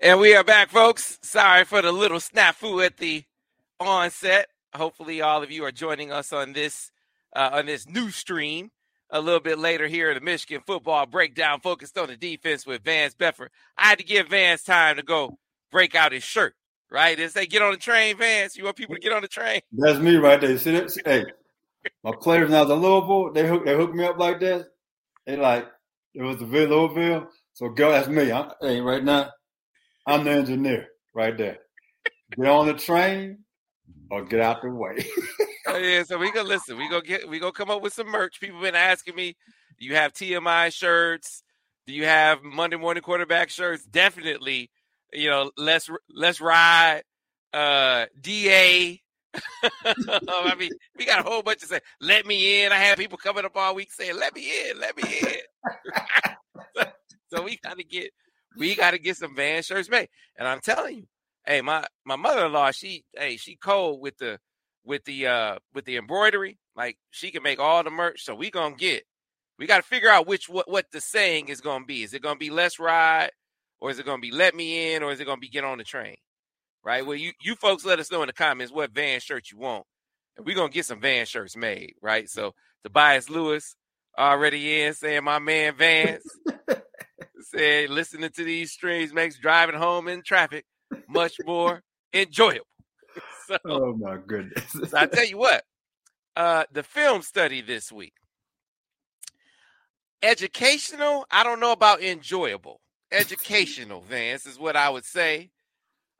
And we are back, folks. Sorry for the little snafu at the onset. Hopefully, all of you are joining us on this uh, on this new stream a little bit later here in the Michigan football breakdown, focused on the defense with Vance Bedford. I had to give Vance time to go break out his shirt. Right? They get on the train, Vance, you want people to get on the train? That's me right there. See that? Hey, my players now the Louisville, they hook they hook me up like that. They like it was the Louisville. So girl, that's me. I'm, hey, right now, I'm the engineer right there. Get on the train or get out the way. oh, yeah, so we gonna listen. We gonna get we gonna come up with some merch. People been asking me, do you have TMI shirts? Do you have Monday morning quarterback shirts? Definitely, you know, let's let's ride uh DA. I mean, we got a whole bunch of say, let me in. I had people coming up all week saying, let me in, let me in. so we gotta get we got to get some van shirts made. And I'm telling you, hey, my my mother-in-law, she hey, she cold with the with the uh with the embroidery. Like she can make all the merch. So we gonna get. We got to figure out which what what the saying is gonna be. Is it gonna be let's ride, or is it gonna be let me in, or is it gonna be get on the train? Right. Well, you you folks let us know in the comments what van shirt you want, and we're gonna get some van shirts made. Right. So Tobias Lewis already in saying my man Vance. said listening to these streams makes driving home in traffic much more enjoyable. So, oh my goodness. so I tell you what, uh, the film study this week. Educational, I don't know about enjoyable. Educational, Vance, is what I would say.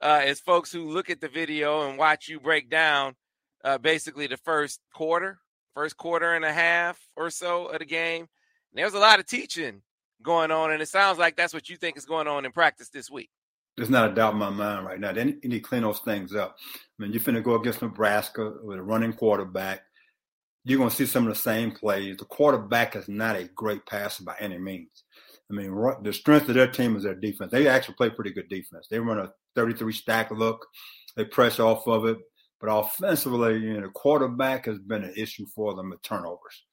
Uh, as folks who look at the video and watch you break down uh, basically the first quarter, first quarter and a half or so of the game. And there's a lot of teaching going on, and it sounds like that's what you think is going on in practice this week. There's not a doubt in my mind right now. They need to clean those things up. I mean, you're finna go against Nebraska with a running quarterback. You're to see some of the same plays. The quarterback is not a great passer by any means. I mean, the strength of their team is their defense. They actually play pretty good defense. They run a 33 stack look. They press off of it. But offensively, you know, the quarterback has been an issue for them with turnovers.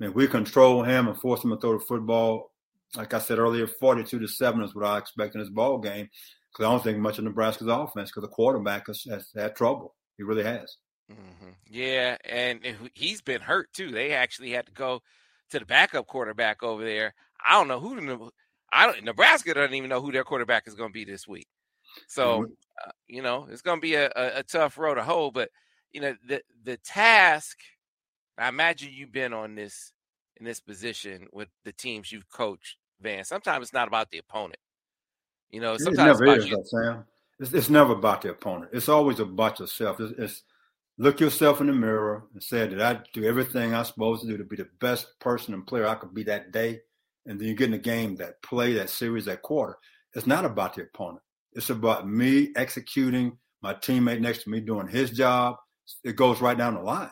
I mean, we control him and force him to throw the football like I said earlier, 42 to 7 is what I expect in this ball game because I don't think much of Nebraska's offense because the quarterback has, has, had trouble. He really has. Mm-hmm. Yeah, and he's been hurt too. They actually had to go to the backup quarterback over there. I don't know who. I don't. Nebraska doesn't even know who their quarterback is going to be this week. So, mm-hmm. uh, you know, it's going to be a, a, a, tough road to hold. But you know, the the task. I imagine you've been on this in this position with the teams you've coached, Van. Sometimes it's not about the opponent. You know, sometimes it never is, you. Sam. It's, it's, never about the opponent. It's always about yourself. It's, it's look yourself in the mirror and say, "Did I do everything I'm supposed to do to be the best person and player I could be that day?" And then you get in the game, that play, that series, that quarter. It's not about the opponent. It's about me executing, my teammate next to me doing his job. It goes right down the line.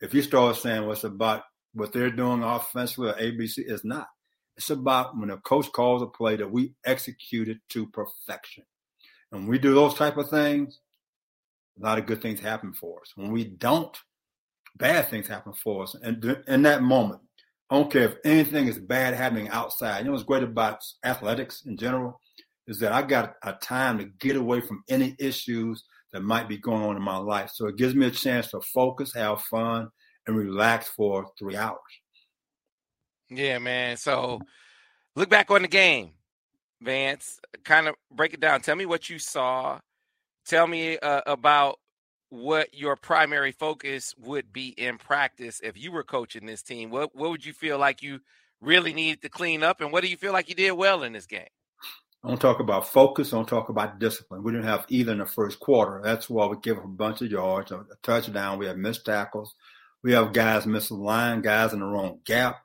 If you start saying, "What's well, about what they're doing offensively or ABC is not. It's about when a coach calls a play that we execute it to perfection. And when we do those type of things, a lot of good things happen for us. When we don't, bad things happen for us. And in that moment, I don't care if anything is bad happening outside. You know what's great about athletics in general is that I got a time to get away from any issues that might be going on in my life. So it gives me a chance to focus, have fun, and relax for three hours. Yeah, man. So look back on the game, Vance. Kind of break it down. Tell me what you saw. Tell me uh, about what your primary focus would be in practice if you were coaching this team. What what would you feel like you really needed to clean up, and what do you feel like you did well in this game? I don't talk about focus. I don't talk about discipline. We didn't have either in the first quarter. That's why we gave up a bunch of yards, a touchdown. We had missed tackles. We have guys line, guys in the wrong gap.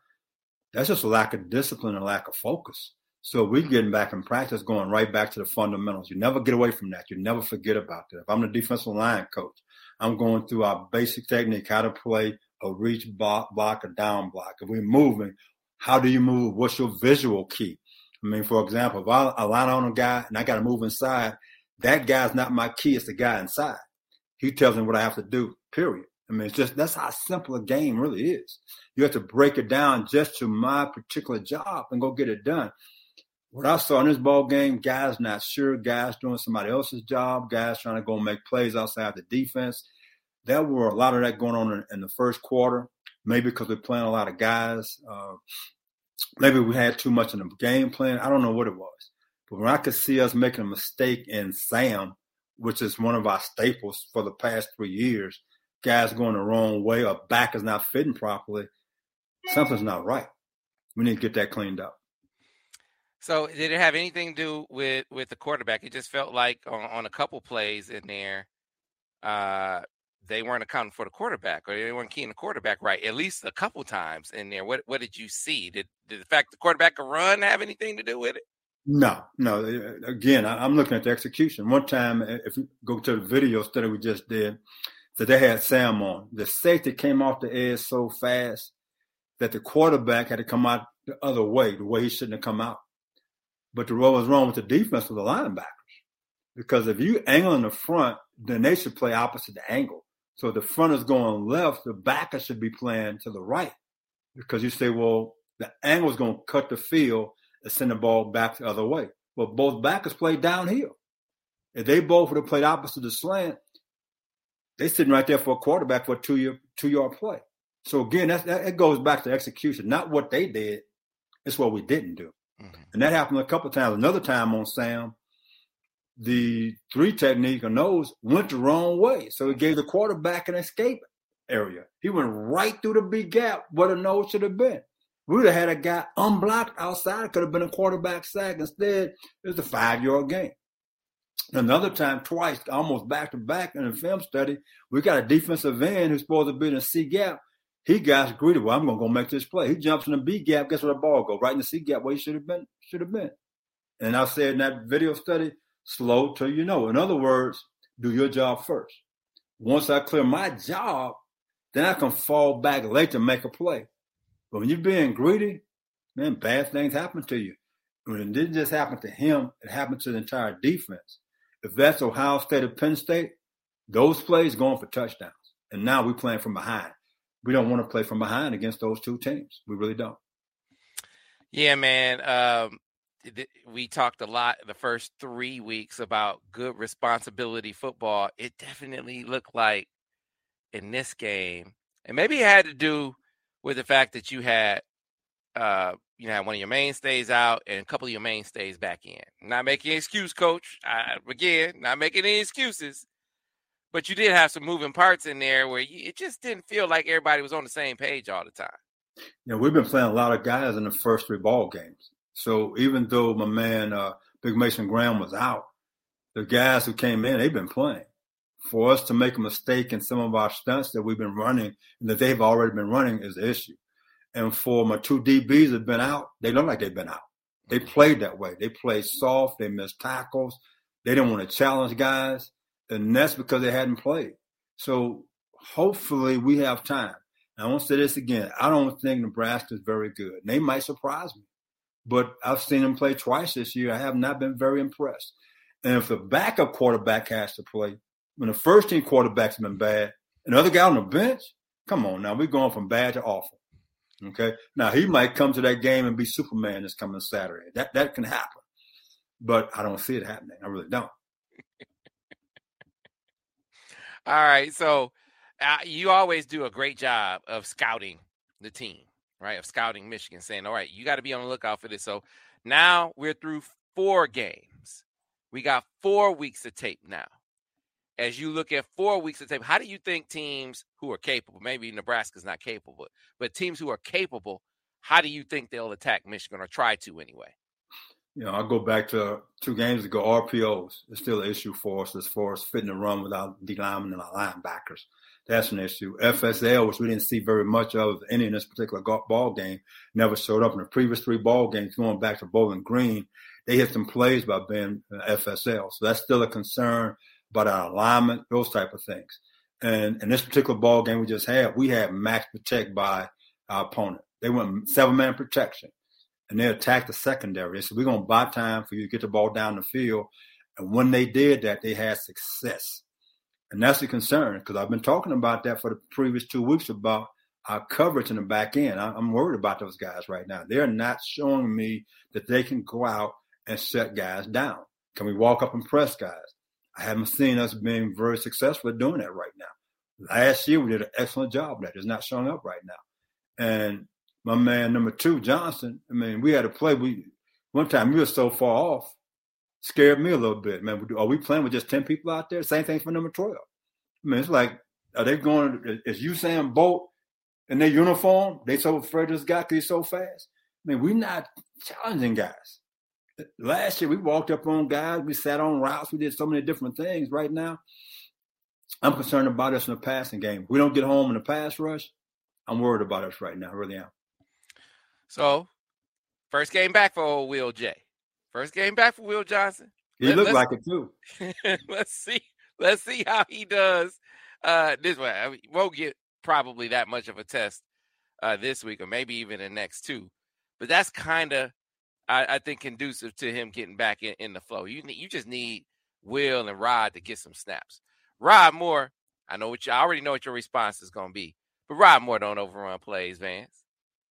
That's just a lack of discipline and lack of focus. So we're getting back in practice, going right back to the fundamentals. You never get away from that. You never forget about that. If I'm the defensive line coach, I'm going through our basic technique, how to play a reach block, block, a down block. If we're moving, how do you move? What's your visual key? I mean, for example, if I, I line on a guy and I got to move inside, that guy's not my key. It's the guy inside. He tells me what I have to do, period. I mean, it's just that's how simple a game really is. You have to break it down just to my particular job and go get it done. what I saw in this ball game, guys not sure, guys doing somebody else's job, guys trying to go make plays outside the defense. There were a lot of that going on in, in the first quarter. Maybe because we're playing a lot of guys. Uh, maybe we had too much in the game plan. I don't know what it was. But when I could see us making a mistake in Sam, which is one of our staples for the past three years, guys going the wrong way, or back is not fitting properly, something's not right. We need to get that cleaned up. So did it have anything to do with with the quarterback? It just felt like on, on a couple plays in there, uh, they weren't accounting for the quarterback, or they weren't keying the quarterback right. At least a couple times in there. What what did you see? Did did the fact the quarterback could run have anything to do with it? No, no. Again, I'm looking at the execution. One time, if you go to the video study we just did, that they had Sam on. The safety came off the edge so fast that the quarterback had to come out the other way, the way he shouldn't have come out. But the what was wrong with the defense was the linebackers. Because if you angle in the front, then they should play opposite the angle. So the front is going left, the backer should be playing to the right. Because you say, well, the angle is going to cut the field and send the ball back the other way. Well, both backers play downhill. If they both would have played opposite the slant, they sitting right there for a quarterback for a two year two yard play. So again, that, that it goes back to execution, not what they did. It's what we didn't do. Mm-hmm. And that happened a couple times. Another time on Sam, the three technique or nose went the wrong way. So it gave the quarterback an escape area. He went right through the big gap where the nose should have been. We would have had a guy unblocked outside. It could have been a quarterback sack. Instead, it was a five yard game. Another time, twice, almost back to back in the film study, we got a defensive end who's supposed to be in a C gap. He got greedy. Well, I'm gonna go make this play. He jumps in the B gap. Guess where the ball go? Right in the C gap where he should have been. Should have been. And I said in that video study, slow till you know. In other words, do your job first. Once I clear my job, then I can fall back later and make a play. But when you're being greedy, man, bad things happen to you. When it didn't just happen to him, it happened to the entire defense. If that's Ohio State or Penn State, those plays going for touchdowns. And now we're playing from behind we don't want to play from behind against those two teams. We really don't. Yeah, man. Um, th- we talked a lot the first three weeks about good responsibility football. It definitely looked like in this game, and maybe it had to do with the fact that you had, uh, you know, one of your mainstays out and a couple of your mainstays back in. Not making an excuse, coach. I, again, not making any excuses but you did have some moving parts in there where you, it just didn't feel like everybody was on the same page all the time. You know, we've been playing a lot of guys in the first three ball games. So even though my man uh, Big Mason Graham was out, the guys who came in, they've been playing. For us to make a mistake in some of our stunts that we've been running and that they've already been running is the issue. And for my two DBs that have been out, they look like they've been out. They played that way. They played soft. They missed tackles. They didn't want to challenge guys and that's because they hadn't played. So hopefully we have time. I want to say this again. I don't think Nebraska is very good. They might surprise me, but I've seen them play twice this year. I have not been very impressed. And if the backup quarterback has to play, when the first team quarterback's been bad, another guy on the bench, come on now, we're going from bad to awful. Okay. Now he might come to that game and be Superman this coming Saturday. That that can happen, but I don't see it happening. I really don't. All right. So uh, you always do a great job of scouting the team, right? Of scouting Michigan, saying, all right, you got to be on the lookout for this. So now we're through four games. We got four weeks of tape now. As you look at four weeks of tape, how do you think teams who are capable, maybe Nebraska's not capable, but teams who are capable, how do you think they'll attack Michigan or try to anyway? you know, I go back to two games ago. RPOs is still an issue for us as far as fitting the run without D linemen and our linebackers. That's an issue. FSL, which we didn't see very much of any in this particular ball game, never showed up in the previous three ball games. Going back to Bowling Green, they hit some plays by Ben uh, FSL, so that's still a concern about our uh, alignment, those type of things. And in this particular ball game we just had, we had max protect by our opponent. They went seven man protection and they attacked the secondary. They said, We're going to buy time for you to get the ball down the field. And when they did that, they had success. And that's the concern because I've been talking about that for the previous two weeks about our coverage in the back end. I'm worried about those guys right now. They're not showing me that they can go out and shut guys down? Can we walk up and press guys? I haven't seen us being very successful at doing that right now. Last year we did an excellent job of that. It's not showing up right now. And my man number two, Johnson, I mean, we had a play. We one time we were so far off, scared me a little bit. Man, are we playing with just 10 people out there? Same thing for number 12. I mean, it's like, are they going, is Usain Bolt in their uniform? They so afraid of this guy because he's so fast? I mean, we're not challenging guys. Last year we walked up on guys, we sat on routes, we did so many different things. Right now, I'm concerned about us in the passing game. We don't get home in the pass rush, I'm worried about us right now. I really am. So, first game back for old Will J. First game back for Will Johnson. He Let, looked like it too. let's see. Let's see how he does uh, this way. I mean, won't get probably that much of a test uh, this week, or maybe even the next two. But that's kind of, I, I, think, conducive to him getting back in, in the flow. You you just need Will and Rod to get some snaps. Rod Moore, I know what you I already know what your response is going to be, but Rod Moore don't overrun plays, Vance.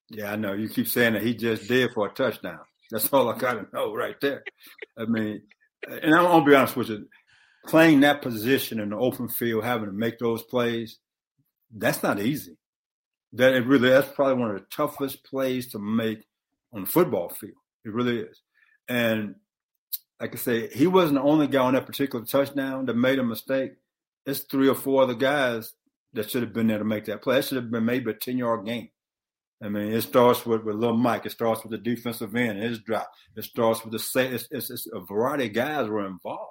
Yeah, I know. You keep saying that he just did for a touchdown. That's all I got to know right there. I mean, and I'm gonna be honest with you, playing that position in the open field, having to make those plays, that's not easy. That it really that's probably one of the toughest plays to make on the football field. It really is. And like I say, he wasn't the only guy on that particular touchdown that made a mistake. It's three or four other guys that should have been there to make that play. That should have been maybe a 10 yard game. I mean, it starts with, with little Mike. It starts with the defensive end his drop. It starts with the it's, it's, it's a variety of guys were involved.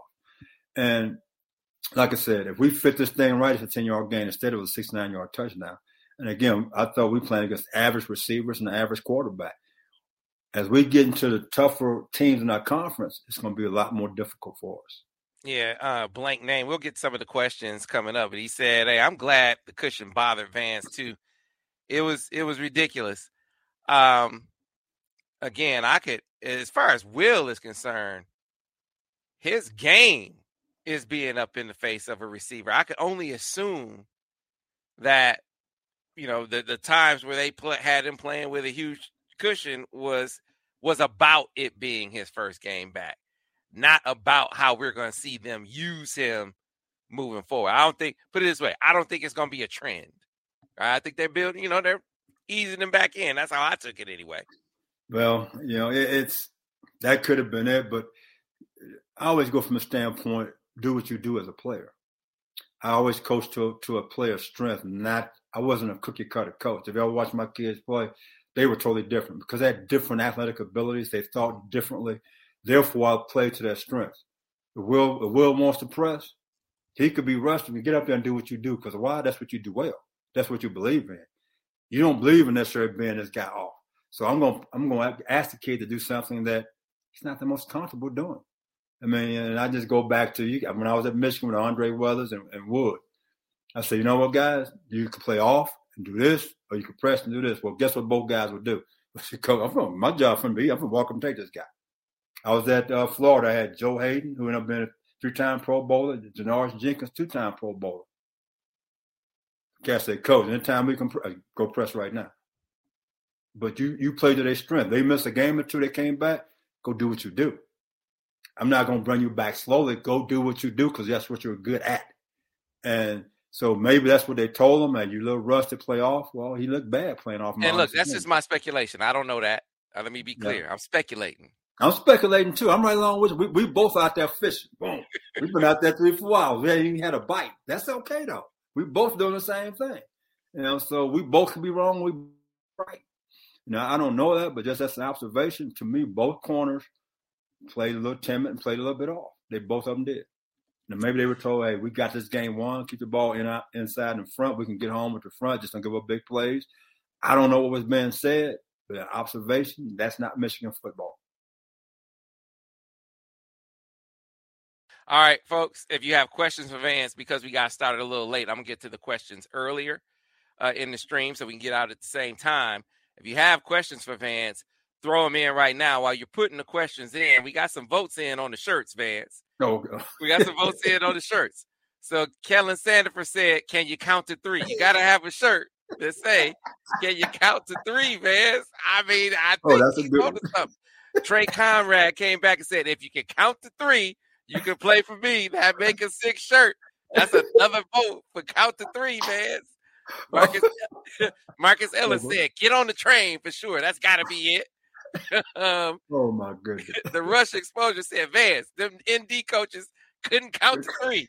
And like I said, if we fit this thing right, it's a 10 yard gain instead of a 69 yard touchdown. And again, I thought we playing against average receivers and average quarterback. As we get into the tougher teams in our conference, it's going to be a lot more difficult for us. Yeah, uh, blank name. We'll get some of the questions coming up. But he said, Hey, I'm glad the cushion bothered Vance too it was it was ridiculous. Um, again, I could as far as Will is concerned, his game is being up in the face of a receiver. I could only assume that you know the the times where they play, had him playing with a huge cushion was was about it being his first game back, not about how we're going to see them use him moving forward. I don't think put it this way, I don't think it's going to be a trend. I think they're building, you know, they're easing them back in. That's how I took it anyway. Well, you know, it, it's that could have been it, but I always go from a standpoint: do what you do as a player. I always coach to to a player's strength, not I wasn't a cookie cutter coach. If ever watch my kids play, they were totally different because they had different athletic abilities. They thought differently. Therefore, I played to their strengths. If Will, if Will wants to press, he could be rushed and get up there and do what you do because why? That's what you do well. That's what you believe in. You don't believe in necessarily being this guy off. So I'm going I'm going to ask the kid to do something that he's not the most comfortable doing. I mean, and I just go back to you when I was at Michigan with Andre Weathers and, and Wood. I said, you know what, guys, you can play off and do this, or you can press and do this. Well, guess what both guys would do? I'm from my job from me. I'm from and take this guy. I was at uh, Florida. I had Joe Haden, who ended up being a three-time Pro Bowler, Janoris Jenkins, two-time Pro Bowler. Cats say, coach, anytime we can uh, go press right now. But you you play to their strength. They missed a game or two, they came back. Go do what you do. I'm not going to bring you back slowly. Go do what you do because that's what you're good at. And so maybe that's what they told him. And you little rusty play off. Well, he looked bad playing off. And look, that's just my speculation. I don't know that. Uh, let me be clear. Yeah. I'm speculating. I'm speculating too. I'm right along with you. We, we both out there fishing. Boom. We've been out there three, four hours. We ain't even had a bite. That's okay though. We both doing the same thing. You know, so we both could be wrong, we right. Now I don't know that, but just that's an observation. To me, both corners played a little timid and played a little bit off. They both of them did. Maybe they were told, "Hey, we got this game won. Keep the ball in inside and front. We can get home with the front. Just don't give up big plays." I don't know what was being said, but an observation. That's not Michigan football. All right, folks, if you have questions for Vance, because we got started a little late, I'm going to get to the questions earlier uh, in the stream so we can get out at the same time. If you have questions for Vance, throw them in right now while you're putting the questions in. We got some votes in on the shirts, Vance. Oh, we got some votes in on the shirts. So Kellen Sandifer said, "Can you count to three? You got to have a shirt that say, "Can you count to three, man?" I mean, I oh, think oh, that's a good something. Trey Conrad came back and said, if you can count to three, you can play for me. That make a six shirt. That's another vote for count to three, man. Oh. Marcus Marcus Ellis said, "Get on the train for sure. That's got to be it." um, oh my goodness! The rush exposure said, "Vance, them ND coaches couldn't count to three.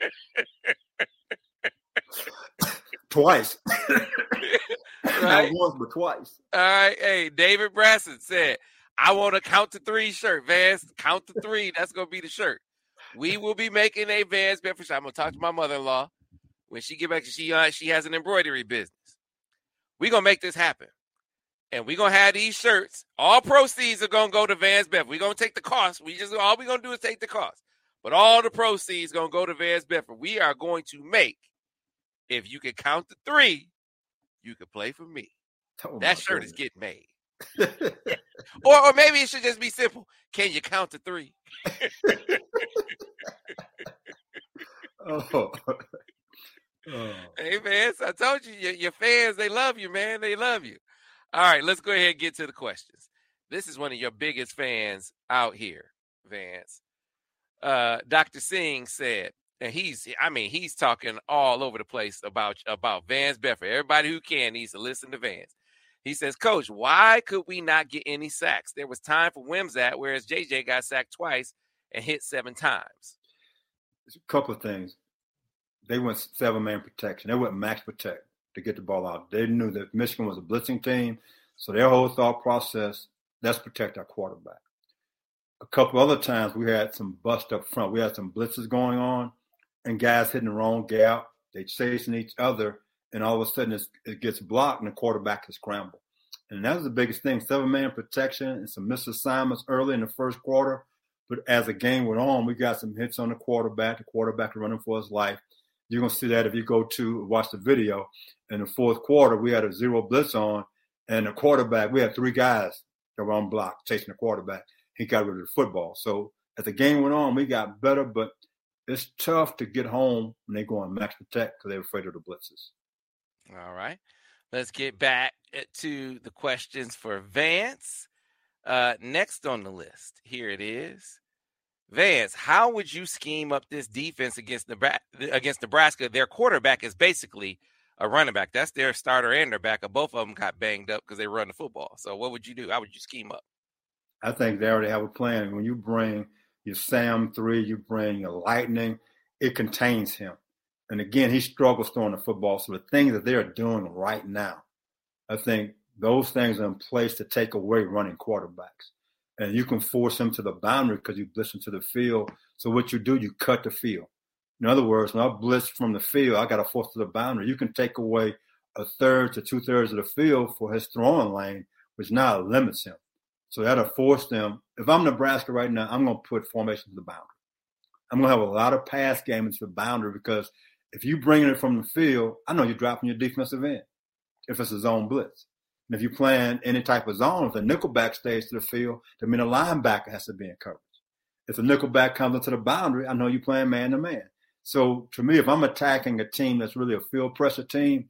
twice. right? Not once, but twice. All right. Hey, David Brasson said, I want to count to three shirt, Vance. Count to three. That's going to be the shirt. We will be making a Vance Bedford shirt. I'm going to talk to my mother-in-law when she get back. She uh, she has an embroidery business. We're going to make this happen. And we're going to have these shirts. All proceeds are going to go to Vance Bedford. We're going to take the cost. We just All we're going to do is take the cost. But all the proceeds going to go to Vance Bedford. We are going to make, if you can count to three, you can play for me. Oh that shirt goodness. is getting made. or, or maybe it should just be simple. Can you count to three? oh. oh. Hey man, I told you your, your fans they love you, man. They love you. All right, let's go ahead and get to the questions. This is one of your biggest fans out here, Vance. Uh, Dr. Singh said, and he's I mean, he's talking all over the place about about Vance Bedford. Everybody who can needs to listen to Vance. He says, Coach, why could we not get any sacks? There was time for Wimsatt, whereas JJ got sacked twice and hit seven times. a couple of things. They went seven man protection. They went max protect to get the ball out. They knew that Michigan was a blitzing team. So their whole thought process, let's protect our quarterback. A couple other times we had some bust up front. We had some blitzes going on and guys hitting the wrong gap. They chasing each other and all of a sudden it gets blocked and the quarterback is scrambled. And that was the biggest thing: seven man protection and some missed assignments early in the first quarter. But as the game went on, we got some hits on the quarterback. The quarterback running for his life. You're gonna see that if you go to watch the video. In the fourth quarter, we had a zero blitz on, and the quarterback. We had three guys that were on block chasing the quarterback. He got rid of the football. So as the game went on, we got better, but it's tough to get home when they go on max protect because they're afraid of the blitzes. All right. Let's get back eh, to the questions for Vance. Uh, next on the list, here it is. Vance, how would you scheme up this defense against Nebraska? Against Nebraska, their quarterback is basically a running back. That's their starter and their backup. Both of them got banged up because they run the football. So, what would you do? How would you scheme up? I think they already have a plan. When you bring your Sam three, you bring your Lightning, it contains him. And again, he struggles throwing the football. So the things that they're doing right now, I think those things are in place to take away running quarterbacks. And you can force them to the boundary because you blitz into the field. So what you do, you cut the field. In other words, when I blitz from the field, I got to force to the boundary. You can take away a third to two thirds of the field for his throwing lane, which now limits him. So that'll force them. If I'm Nebraska right now, I'm going to put formation to the boundary. I'm going to have a lot of pass game into the boundary because if you bringing it from the field, I know you're dropping your defensive end if it's a zone blitz. And if you're playing any type of zone, if the nickelback stays to the field, that means a linebacker has to be in coverage. If the nickelback comes into the boundary, I know you're playing man to man. So to me, if I'm attacking a team that's really a field pressure team,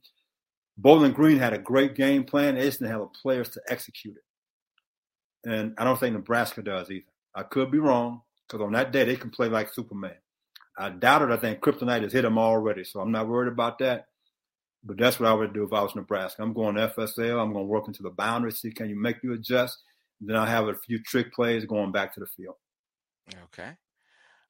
Bowling Green had a great game plan. They just didn't have the players to execute it. And I don't think Nebraska does either. I could be wrong because on that day they can play like Superman. I doubt it. I think kryptonite has hit them already, so I'm not worried about that. But that's what I would do if I was Nebraska. I'm going to FSL. I'm going to work into the boundary, see can you make you adjust. Then I have a few trick plays going back to the field. Okay.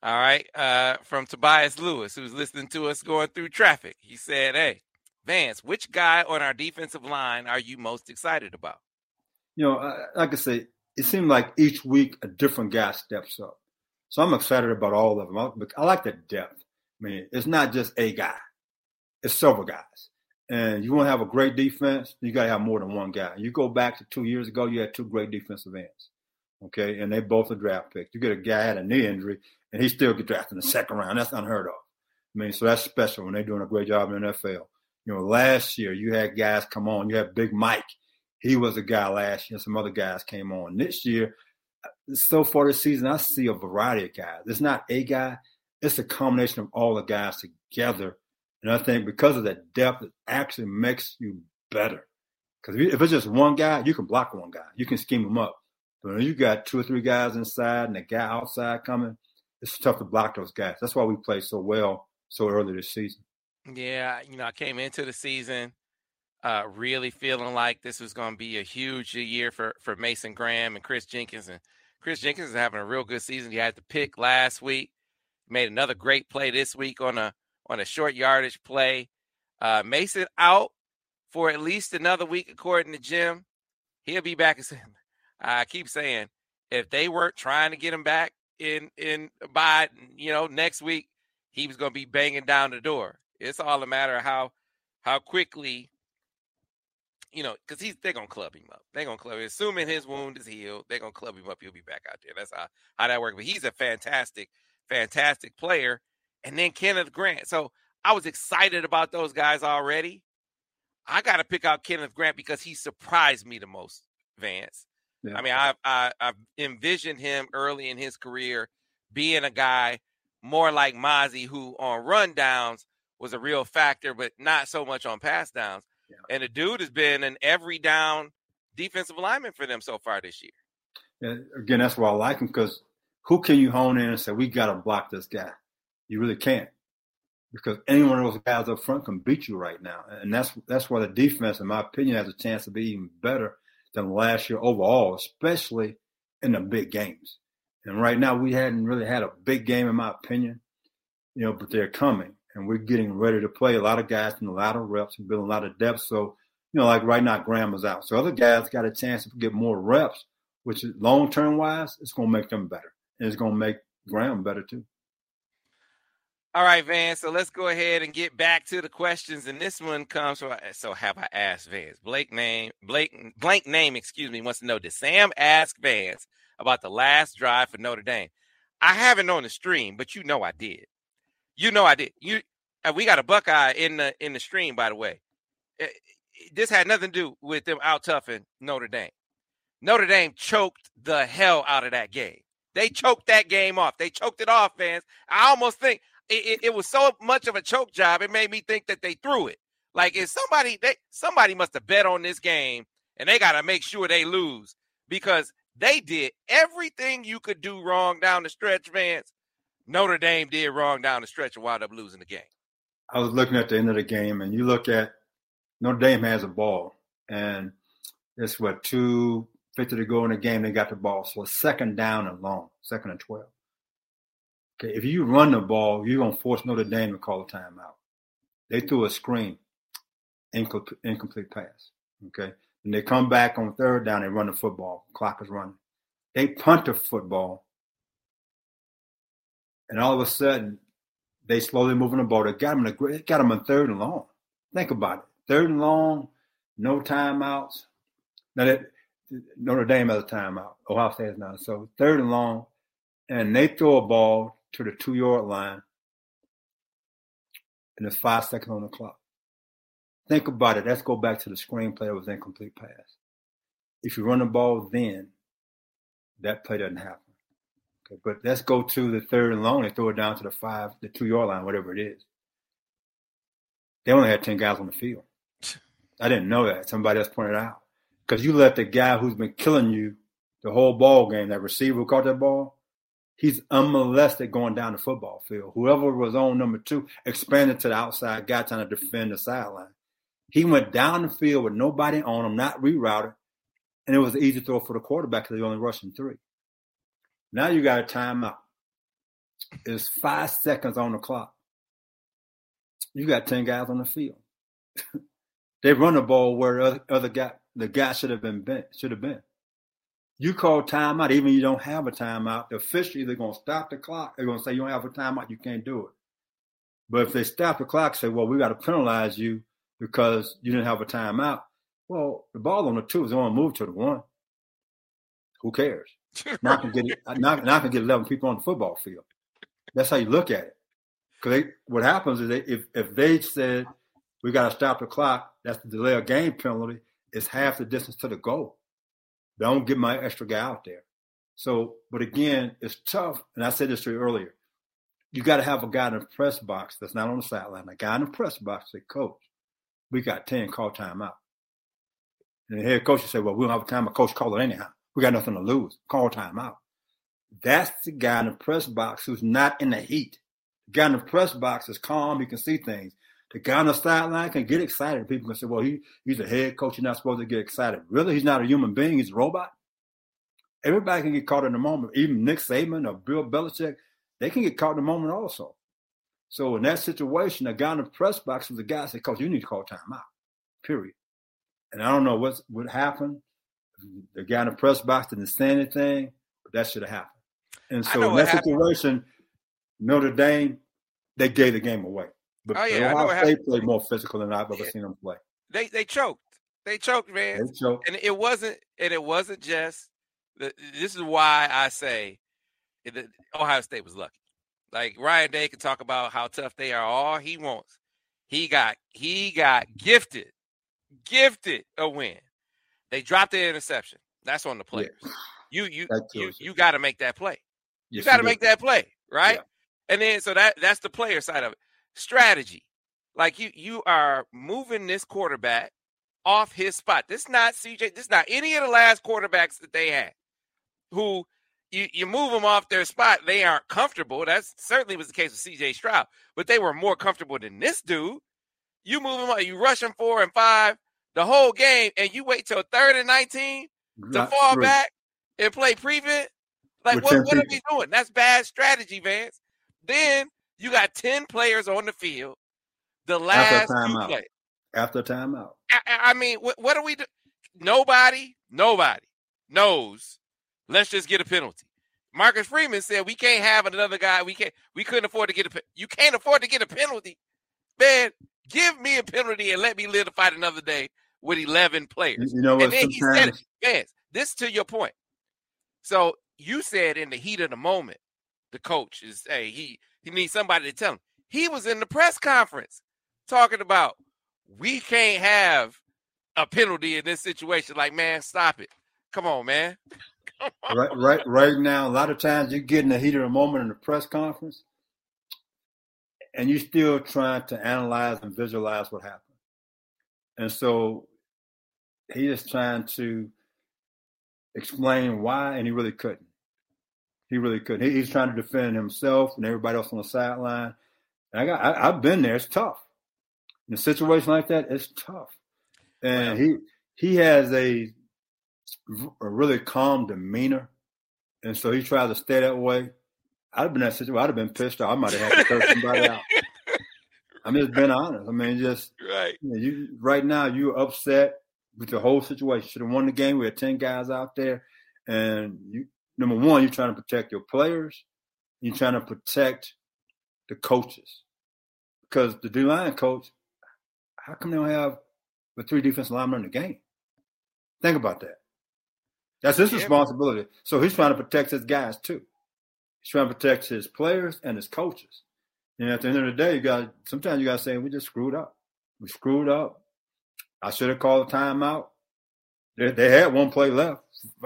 All right. Uh, from Tobias Lewis, who's listening to us going through traffic, he said, "Hey, Vance, which guy on our defensive line are you most excited about?" You know, like I say, it seemed like each week a different guy steps up. So I'm excited about all of them. I, I like the depth. I mean, it's not just a guy; it's several guys. And you want to have a great defense, you got to have more than one guy. You go back to two years ago, you had two great defensive ends. Okay, and they both are draft picks. You get a guy had a knee injury, and he still get drafted in the second round. That's unheard of. I mean, so that's special when they're doing a great job in the NFL. You know, last year you had guys come on. You had Big Mike. He was a guy last year. Some other guys came on. This year, so far this season, I see a variety of guys. It's not a guy, it's a combination of all the guys together. And I think because of that depth, it actually makes you better. Because if it's just one guy, you can block one guy, you can scheme him up. But when you got two or three guys inside and a guy outside coming, it's tough to block those guys. That's why we played so well so early this season. Yeah, you know, I came into the season uh, really feeling like this was going to be a huge year for for Mason Graham and Chris Jenkins. And Chris Jenkins is having a real good season. He had the pick last week, made another great play this week on a on a short yardage play. Uh, Mason out for at least another week, according to Jim. He'll be back. I keep saying, if they weren't trying to get him back in in by you know next week, he was going to be banging down the door. It's all a matter of how how quickly you know, because he's they're gonna club him up. They're gonna club him. Assuming his wound is healed, they're gonna club him up. He'll be back out there. That's how how that works. But he's a fantastic, fantastic player. And then Kenneth Grant. So I was excited about those guys already. I got to pick out Kenneth Grant because he surprised me the most, Vance. Yeah. I mean, I, I I've envisioned him early in his career being a guy more like Mazi, who on rundowns was a real factor, but not so much on pass downs. Yeah. And the dude has been an every down defensive lineman for them so far this year. And again, that's why I like him because who can you hone in and say, we got to block this guy? You really can't because any one of those guys up front can beat you right now. And that's that's why the defense, in my opinion, has a chance to be even better than last year overall, especially in the big games. And right now, we hadn't really had a big game, in my opinion, you know, but they're coming and we're getting ready to play. A lot of guys in a lot of reps and building a lot of depth. So, you know, like right now, Graham is out. So other guys got a chance to get more reps, which long term wise, it's going to make them better. And it's going to make Graham better too. All right, Van. So let's go ahead and get back to the questions. And this one comes from so have I asked Vance? Blake name Blake blank name, excuse me, wants to know did Sam ask Vance about the last drive for Notre Dame? I haven't on the stream, but you know I did. You know I did. You uh, we got a Buckeye in the in the stream, by the way. Eh, this had nothing to do with them out toughing Notre Dame. Notre Dame choked the hell out of that game. They choked that game off. They choked it off, fans. I almost think it, it, was so much of a choke job. It made me think that they threw it. Like if somebody they somebody must have bet on this game and they got to make sure they lose because they did everything you could do wrong down the stretch, fans. Notre Dame did wrong down the stretch and wound up losing the game. I was looking at the end of the game, and you look at Notre Dame has a ball, and it's what two fifty to go in the game. They got the ball, so a second down and long, second and twelve. Okay, if you run the ball, you're gonna force Notre Dame to call a timeout. They threw a screen, incomplete, incomplete pass. Okay, and they come back on third down. They run the football. Clock is running. They punt the football and all of a sudden they slowly moving the ball. They got them a, got them in third and long. Think about it, third and long, no timeouts. Now that Notre Dame has a timeout, Ohio State is not. So third and long, and they throw a ball to the two yard line, and there's five seconds on the clock. Think about it. Let's go back to the screenplay that was incomplete pass. If you run the ball then, that play doesn't happen. Okay, but let's go to the third and long and throw it down to the five, the two yard line, whatever it is. They only had 10 guys on the field. I didn't know that. Somebody else pointed out. Because you let the guy who's been killing you the whole ball game, that receiver who caught that ball, he's unmolested going down the football field. Whoever was on number two expanded to the outside guy trying to defend the sideline. He went down the field with nobody on him, not rerouted, and it was an easy throw for the quarterback because he only rushing three. Now you got a timeout. It's five seconds on the clock. You got 10 guys on the field. they run the ball where other, other guy, the guy should have been, been should have been. You call timeout, even you don't have a timeout. The official they're gonna stop the clock. They're gonna say you don't have a timeout, you can't do it. But if they stop the clock, say, well, we got to penalize you because you didn't have a timeout. Well, the ball on the two is going to move to the one. Who cares? Now I can get now, now I can get eleven people on the football field. That's how you look at it. Because what happens is they, if if they said we got to stop the clock, that's the delay of game penalty. It's half the distance to the goal. Don't get my extra guy out there. So, but again, it's tough. And I said this to you earlier. You got to have a guy in the press box that's not on the sideline. A guy in the press box say, "Coach, we got ten, call timeout." And the head coach will say, "Well, we don't have time. A coach call it anyhow." We got nothing to lose. Call timeout. That's the guy in the press box who's not in the heat. The guy in the press box is calm. He can see things. The guy on the sideline can get excited. People can say, well, he, he's a head coach. You're not supposed to get excited. Really? He's not a human being. He's a robot. Everybody can get caught in the moment. Even Nick Saban or Bill Belichick, they can get caught in the moment also. So in that situation, the guy in the press box was the guy said, Coach, you need to call timeout. Period. And I don't know what what happened. The guy in the press box didn't say anything, but that should have happened. And so in that situation, Notre Dame, they gave the game away. But oh, yeah, Ohio State played more physical than I've ever seen them play. They they choked. They choked, man. They choked. And it wasn't and it wasn't just this is why I say Ohio State was lucky. Like Ryan Day can talk about how tough they are all he wants. He got he got gifted, gifted a win. They dropped the interception. That's on the players. Yeah. You you you, you got to make that play. You got to make that play, right? Yeah. And then so that that's the player side of it. Strategy. Like you you are moving this quarterback off his spot. This not CJ, this not any of the last quarterbacks that they had who you, you move them off their spot, they aren't comfortable. That certainly was the case with CJ Stroud, but they were more comfortable than this dude. You move them you rush them four and five the whole game, and you wait till third and 19 to fall back and play prevent. Like, what, what are we doing? That's bad strategy, Vance. Then you got 10 players on the field. The last two plays. After timeout. I, I mean, what, what are we do? Nobody, nobody knows Let's just get a penalty. Marcus Freeman said we can't have another guy. We can't. We couldn't afford to get a. You can't afford to get a penalty, man. Give me a penalty and let me live to fight another day with eleven players. You know what? And then he said, it, man, this to your point. So you said in the heat of the moment, the coach is hey he he needs somebody to tell him. He was in the press conference talking about we can't have a penalty in this situation. Like man, stop it. Come on, man right, right, right now, a lot of times you get in the heat of the moment in the press conference, and you're still trying to analyze and visualize what happened. And so he is trying to explain why, and he really couldn't. He really couldn't. He, he's trying to defend himself and everybody else on the sideline. And I got, I, have been there. It's tough. In a situation like that, it's tough. And he he has a a really calm demeanor, and so he tried to stay that way. I'd have been that situation. I'd have been pissed off. I might have had to curse somebody out. I'm just being honest. I mean, just right. You, know, you right now you're upset with the whole situation. Should have won the game. We had ten guys out there, and you number one, you're trying to protect your players. You're trying to protect the coaches because the D line coach. How come they don't have the three defensive linemen in the game? Think about that. That's his responsibility. So he's trying to protect his guys too. He's trying to protect his players and his coaches. And at the end of the day, you got sometimes you got to say we just screwed up. We screwed up. I should have called a timeout. They, they had one play left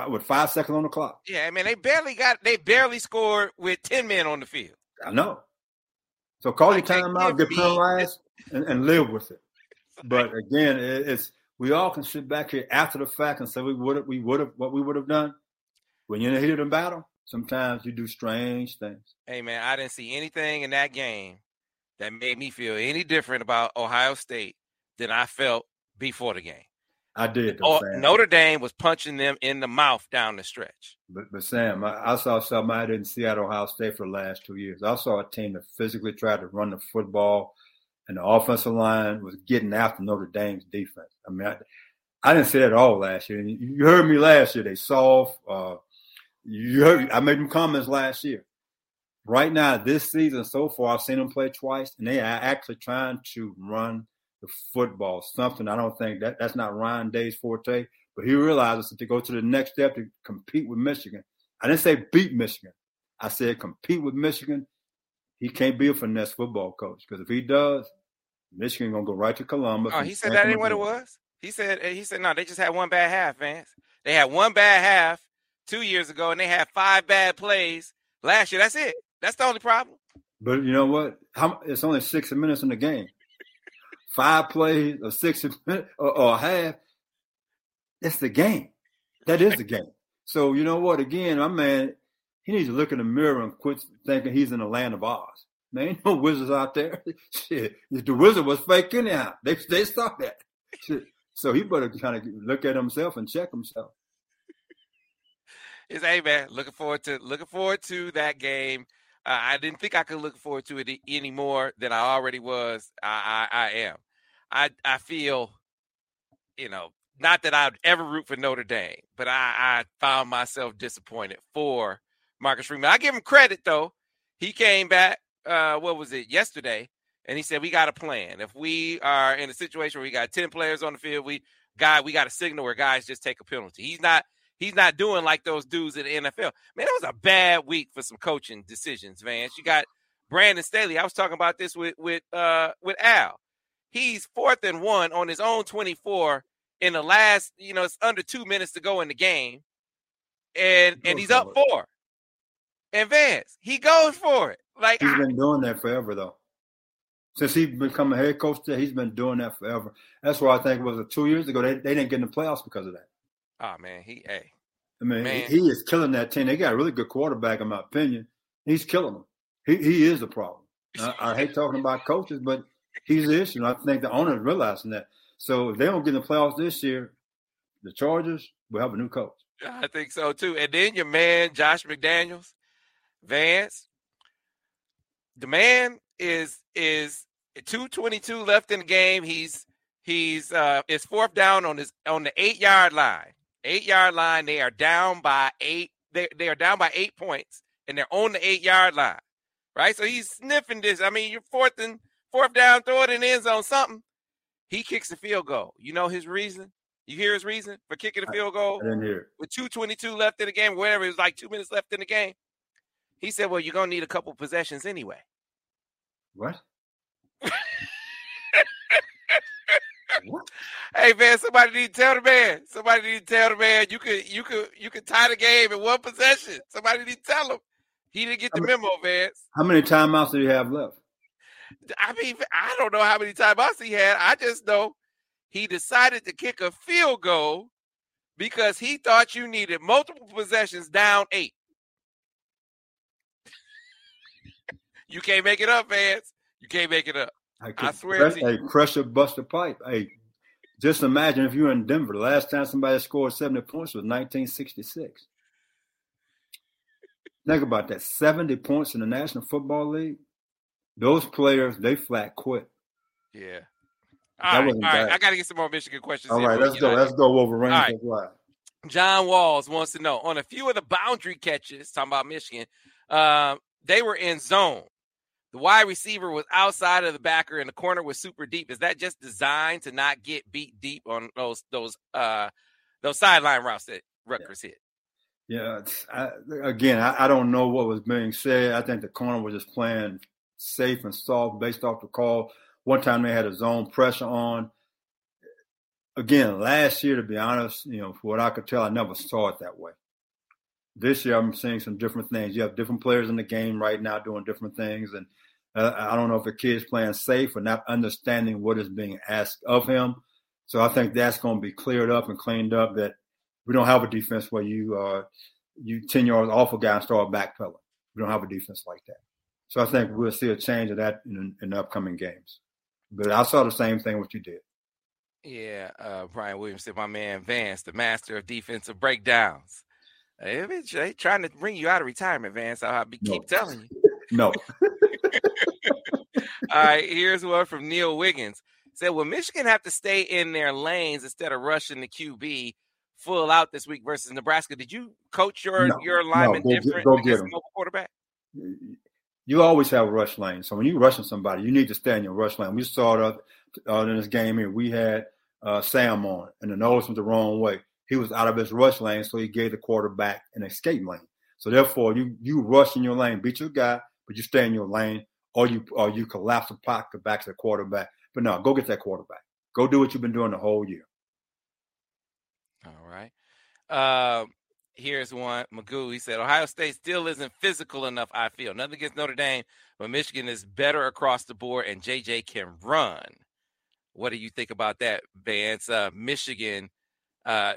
with five seconds on the clock. Yeah, I mean they barely got they barely scored with ten men on the field. I know. So call like your timeout, get penalized, and, and, live with it. But again, it, it's we all can sit back here after the fact and say we would have, we would have, what we would have done. When you're in the heat of the battle, sometimes you do strange things. Hey man, I didn't see anything in that game that made me feel any different about Ohio State than I felt before the game. I did. Though, oh, Notre Dame was punching them in the mouth down the stretch. But, but Sam, I, I, saw something I didn't see at Ohio State for the last two years. I saw a team that physically tried to run the football and the offensive line was getting after Notre Dame's defense. I mean, I, I didn't see that at all last year. And you heard me last year. They soft. Uh, you heard I made them comments last year. Right now, this season so far, I've seen them play twice, and they are actually trying to run the football. Something I don't think that that's not Ryan Day's forte, but he realizes that to go to the next step to compete with Michigan. I didn't say beat Michigan. I said compete with Michigan. He can't be a finesse football coach because if he does, Michigan gonna go right to Columbus. Oh, he said that ain't what it was. He said eh, he said no, they just had one bad half, man. They had one bad half two years ago, and they had five bad plays last year. That's it. That's the only problem. But you know what? How, it's only six minutes in the game. Five plays or six or, or a half. That's the game. That is the game. So you know what? Again, my man, he needs to look in the mirror and quit thinking he's in the land of Oz. Man, ain't no wizards out there. Shit, the wizard was fake anyhow. They they saw that. Shit. So he better kind of look at himself and check himself. It's hey man, looking forward to looking forward to that game. I didn't think I could look forward to it any more than I already was. I, I, I am. I I feel, you know, not that I'd ever root for Notre Dame, but I, I found myself disappointed for Marcus Freeman. I give him credit though. He came back. Uh, what was it yesterday? And he said we got a plan. If we are in a situation where we got ten players on the field, we guy we got a signal where guys just take a penalty. He's not he's not doing like those dudes in the NFL. Man, it was a bad week for some coaching decisions, Vance. You got Brandon Staley. I was talking about this with with uh with Al. He's fourth and one on his own 24 in the last, you know, it's under two minutes to go in the game. And and he's up four. And Vance, he goes for it. Like he's been doing that forever though. Since he's become a head coach there, he's been doing that forever. That's why I think it was two years ago they, they didn't get in the playoffs because of that. Oh man, he hey. I mean, man. he is killing that team. They got a really good quarterback, in my opinion. He's killing them. He he is the problem. I, I hate talking about coaches, but he's the issue. I think the owners realizing that. So if they don't get in the playoffs this year, the Chargers will have a new coach. I think so too. And then your man Josh McDaniels, Vance. The man is is 222 left in the game. He's he's uh it's fourth down on his on the eight yard line eight yard line. They are down by eight. They, they are down by eight points, and they're on the eight yard line. Right. So he's sniffing this. I mean, you're fourth and fourth down, throw it in the end zone, something. He kicks the field goal. You know his reason? You hear his reason for kicking the field goal? I didn't hear. With 222 left in the game, whatever, it was like two minutes left in the game. He said, Well, you're gonna need a couple possessions anyway. What? Hey man, somebody need to tell the man. Somebody need to tell the man you could you could you could tie the game in one possession. Somebody need to tell him. He didn't get the many, memo, Vance. How many timeouts do you have left? I mean, I don't know how many timeouts he had. I just know he decided to kick a field goal because he thought you needed multiple possessions down eight. you can't make it up, Vance. You can't make it up. I, I swear. Crush, hey, a bust a pipe. Hey, just imagine if you're in Denver. The last time somebody scored 70 points was 1966. Think about that 70 points in the National Football League. Those players, they flat quit. Yeah. All right, all right. I got to get some more Michigan questions. All right, let's go. Let's go over Right. John Walls wants to know on a few of the boundary catches, talking about Michigan, uh, they were in zone. The wide receiver was outside of the backer and the corner was super deep. Is that just designed to not get beat deep on those those uh those sideline routes that Rutgers yeah. hit? Yeah, I, again, I, I, don't know what was being said. I think the corner was just playing safe and soft based off the call. One time they had a zone pressure on. Again, last year, to be honest, you know, for what I could tell, I never saw it that way. This year, I'm seeing some different things. You have different players in the game right now doing different things, and uh, I don't know if the kid's playing safe or not understanding what is being asked of him. So I think that's going to be cleared up and cleaned up. That we don't have a defense where you uh, you ten yards off a guy and start backpedaling. We don't have a defense like that. So I think we'll see a change of that in, in upcoming games. But I saw the same thing what you did. Yeah, uh, Brian Williams said, "My man Vance, the master of defensive breakdowns." They trying to bring you out of retirement, Vance. I'll be, no. keep telling you. No. All right, here's one from Neil Wiggins. Said, "Will Michigan have to stay in their lanes instead of rushing the QB full out this week versus Nebraska? Did you coach your no, your lineman no, go different get, go get him. quarterback? You always have a rush lane. So when you're rushing somebody, you need to stay in your rush lane. We saw it uh, in this game here. We had uh, Sam on, and the nose went the wrong way. He was out of his rush lane, so he gave the quarterback an escape lane. So therefore, you you rush in your lane, beat your guy, but you stay in your lane, or you or you collapse the pocket back to the quarterback. But no, go get that quarterback. Go do what you've been doing the whole year. All right. Uh, here's one. Magoo, he said, Ohio State still isn't physical enough, I feel. Nothing against Notre Dame, but Michigan is better across the board, and JJ can run. What do you think about that, Vance? Uh, Michigan uh,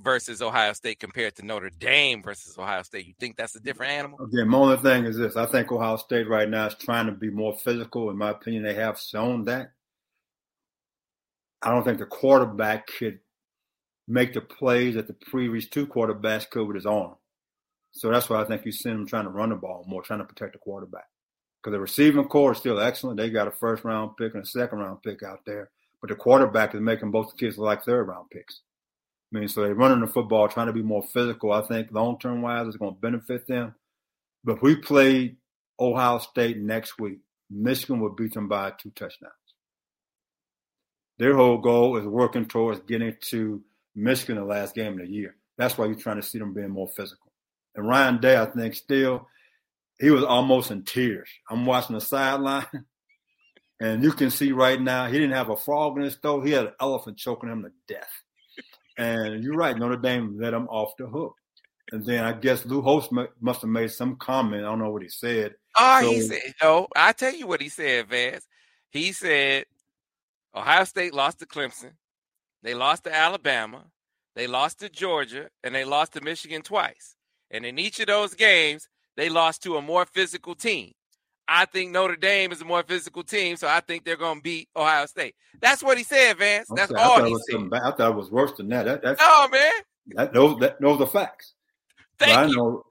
versus Ohio State compared to Notre Dame versus Ohio State? You think that's a different animal? Again, my only thing is this: I think Ohio State right now is trying to be more physical. In my opinion, they have shown that. I don't think the quarterback could make the plays that the previous two quarterbacks could with his arm. So that's why I think you see them trying to run the ball more, trying to protect the quarterback. Because the receiving corps is still excellent. They got a first round pick and a second round pick out there. But the quarterback is making both the kids like third round picks. I mean, so they're running the football, trying to be more physical. I think long term wise, it's going to benefit them. But if we play Ohio State next week, Michigan will beat them by two touchdowns. Their whole goal is working towards getting to Michigan the last game of the year. That's why you're trying to see them being more physical. And Ryan Day, I think, still, he was almost in tears. I'm watching the sideline, and you can see right now he didn't have a frog in his throat. He had an elephant choking him to death. And you're right, Notre Dame let him off the hook. And then I guess Lou Holtz must have made some comment. I don't know what he said. Oh, so, he said, no, I tell you what he said, Vance. He said Ohio State lost to Clemson. They lost to Alabama. They lost to Georgia. And they lost to Michigan twice. And in each of those games, they lost to a more physical team. I think Notre Dame is a more physical team, so I think they're going to beat Ohio State. That's what he said, Vance. That's okay, all he said. I thought it was worse than that. that that's, no, man. That, those, that, those are facts. Thank but you.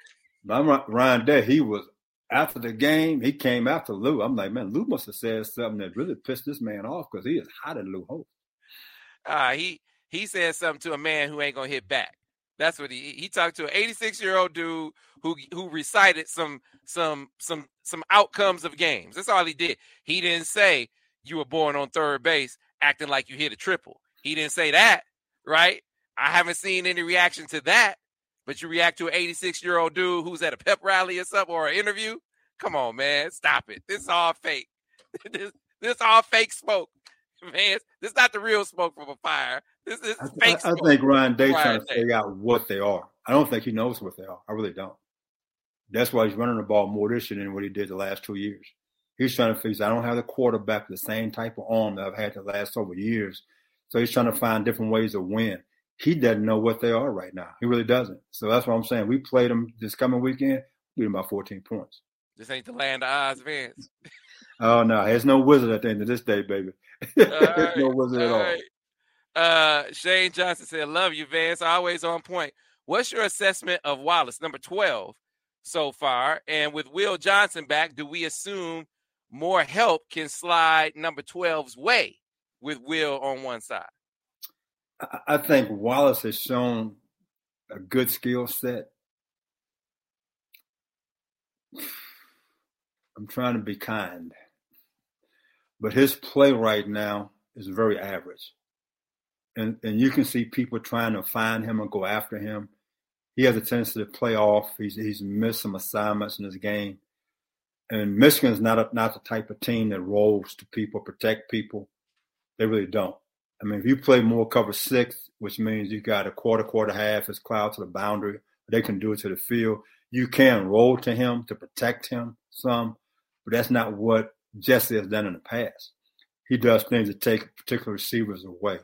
I know Ryan Day, he was after the game, he came after Lou. I'm like, man, Lou must have said something that really pissed this man off because he is hot at Lou Holtz. Uh, he he said something to a man who ain't gonna hit back. That's what he he talked to an 86 year old dude who who recited some some some some outcomes of games. That's all he did. He didn't say you were born on third base acting like you hit a triple. He didn't say that, right? I haven't seen any reaction to that. But you react to an 86 year old dude who's at a pep rally or something or an interview. Come on, man, stop it. This is all fake. this this all fake smoke, man. This is not the real smoke from a fire. This is fake. I, I think Ryan Day trying to figure out what they are. I don't think he knows what they are. I really don't. That's why he's running the ball more this year than what he did the last two years. He's trying to figure. I don't have the quarterback the same type of arm that I've had the last several years. So he's trying to find different ways to win. He doesn't know what they are right now. He really doesn't. So that's what I'm saying. We played them this coming weekend. We them by 14 points. This ain't the land of Oz, Vance. oh no, there's no wizard at the end of this day, baby. there's right, no wizard at all. Right. Uh, Shane Johnson said, "Love you, Vance. Always on point. What's your assessment of Wallace, number twelve, so far? And with Will Johnson back, do we assume more help can slide number 12's way with Will on one side?" I think Wallace has shown a good skill set. I'm trying to be kind, but his play right now is very average and, and you can see people trying to find him and go after him. He has a tendency to play off. He's he's missed some assignments in his game. And Michigan's not a, not the type of team that rolls to people, protect people. They really don't. I mean, if you play more cover six, which means you got a quarter, quarter, half, it's cloud to the boundary, they can do it to the field. You can roll to him to protect him some, but that's not what Jesse has done in the past. He does things to take particular receivers away.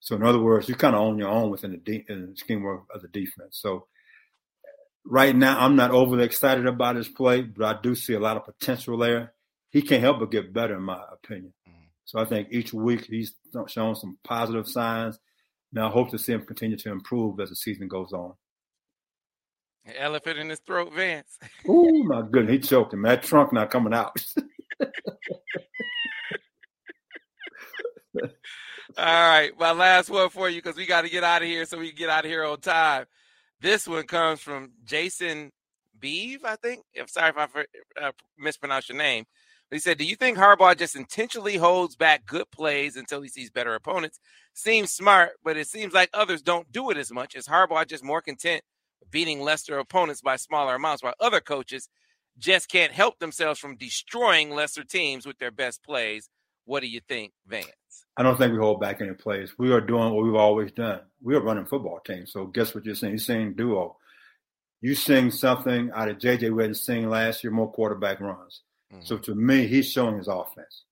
So in other words, you kind of own your own within the, de- in the scheme of the defense. So right now, I'm not overly excited about his play, but I do see a lot of potential there. He can't help but get better, in my opinion. Mm-hmm. So I think each week he's showing some positive signs. Now I hope to see him continue to improve as the season goes on. Elephant in his throat, Vance. oh my goodness, he's choking. That trunk not coming out. All right, my last one for you because we got to get out of here so we can get out of here on time. This one comes from Jason Beeve, I think. I'm sorry if I uh, mispronounced your name. But he said, "Do you think Harbaugh just intentionally holds back good plays until he sees better opponents? Seems smart, but it seems like others don't do it as much. Is Harbaugh just more content beating lesser opponents by smaller amounts, while other coaches just can't help themselves from destroying lesser teams with their best plays? What do you think, Vance?" I don't think we hold back any plays. We are doing what we've always done. We are running football team. So guess what you're saying? You're saying duo. You sing something out of JJ Redick sing last year, more quarterback runs. Mm-hmm. So to me, he's showing his offense.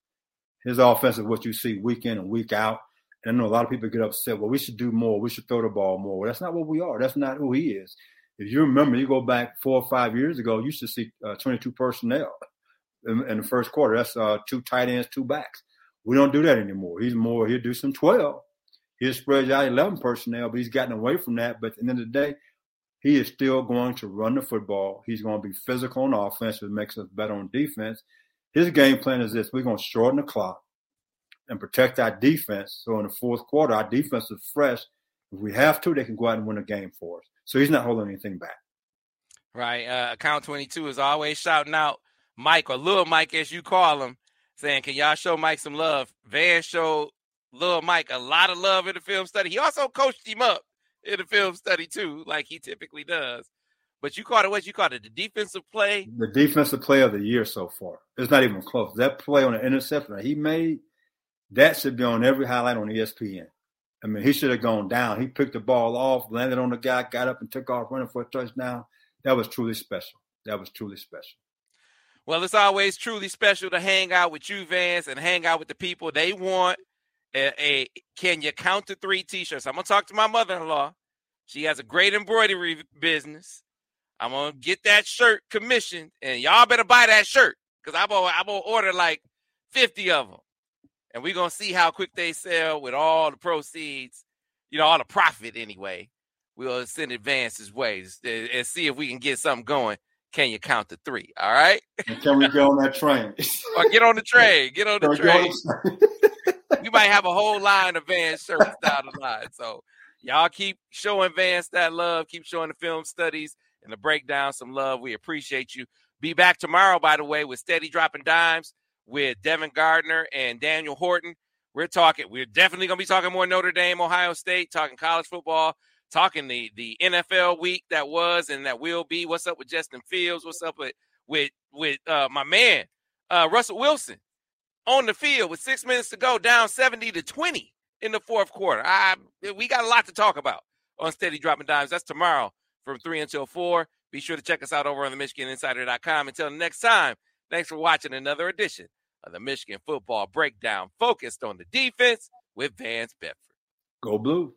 His offense is what you see week in and week out. And I know a lot of people get upset. Well, we should do more. We should throw the ball more. Well, that's not what we are. That's not who he is. If you remember, you go back four or five years ago, you used to see uh, 22 personnel in, in, the first quarter. That's uh, two tight ends, two backs. We don't do that anymore. He's more, he'll do some 12. He'll spread out 11 personnel, but he's gotten away from that. But at the end of the day, he is still going to run the football. He's going to be physical on offense, which makes us better on defense. His game plan is this we're going to shorten the clock and protect our defense. So in the fourth quarter, our defense is fresh. If we have to, they can go out and win a game for us. So he's not holding anything back. Right. Uh, account 22 is always shouting out Mike or Little Mike, as you call him, saying, Can y'all show Mike some love? Van showed Little Mike a lot of love in the film study. He also coached him up in the film study, too, like he typically does. But you caught it what you caught it the defensive play. The defensive play of the year so far. It's not even close. That play on the interception that he made, that should be on every highlight on ESPN. I mean, he should have gone down. He picked the ball off, landed on the guy, got up and took off running for a touchdown. That was truly special. That was truly special. Well, it's always truly special to hang out with you, Vance, and hang out with the people they want. A, a can you count to three t-shirts? I'm gonna talk to my mother-in-law. She has a great embroidery business. I'm gonna get that shirt commissioned, and y'all better buy that shirt because I'm gonna, I'm gonna order like 50 of them and we're gonna see how quick they sell with all the proceeds, you know, all the profit anyway. We'll send advances ways and see if we can get something going. Can you count to three? All right. And can we get on that train? or get on the train. Get on the train. we might have a whole line of Vance shirts down the line. So y'all keep showing Vance that love. Keep showing the film studies and the breakdown some love. We appreciate you. Be back tomorrow, by the way, with steady dropping dimes with Devin Gardner and Daniel Horton. We're talking, we're definitely going to be talking more Notre Dame, Ohio State, talking college football, talking the the NFL week that was and that will be. What's up with Justin Fields? What's up with with with uh, my man uh, Russell Wilson on the field with six minutes to go, down seventy to twenty in the fourth quarter. I we got a lot to talk about on Steady Dropping Dimes. That's tomorrow from three until four. Be sure to check us out over on the MichiganInsider.com. Until next time, thanks for watching another edition of the Michigan Football Breakdown focused on the defense with Vance Bedford. Go Blue.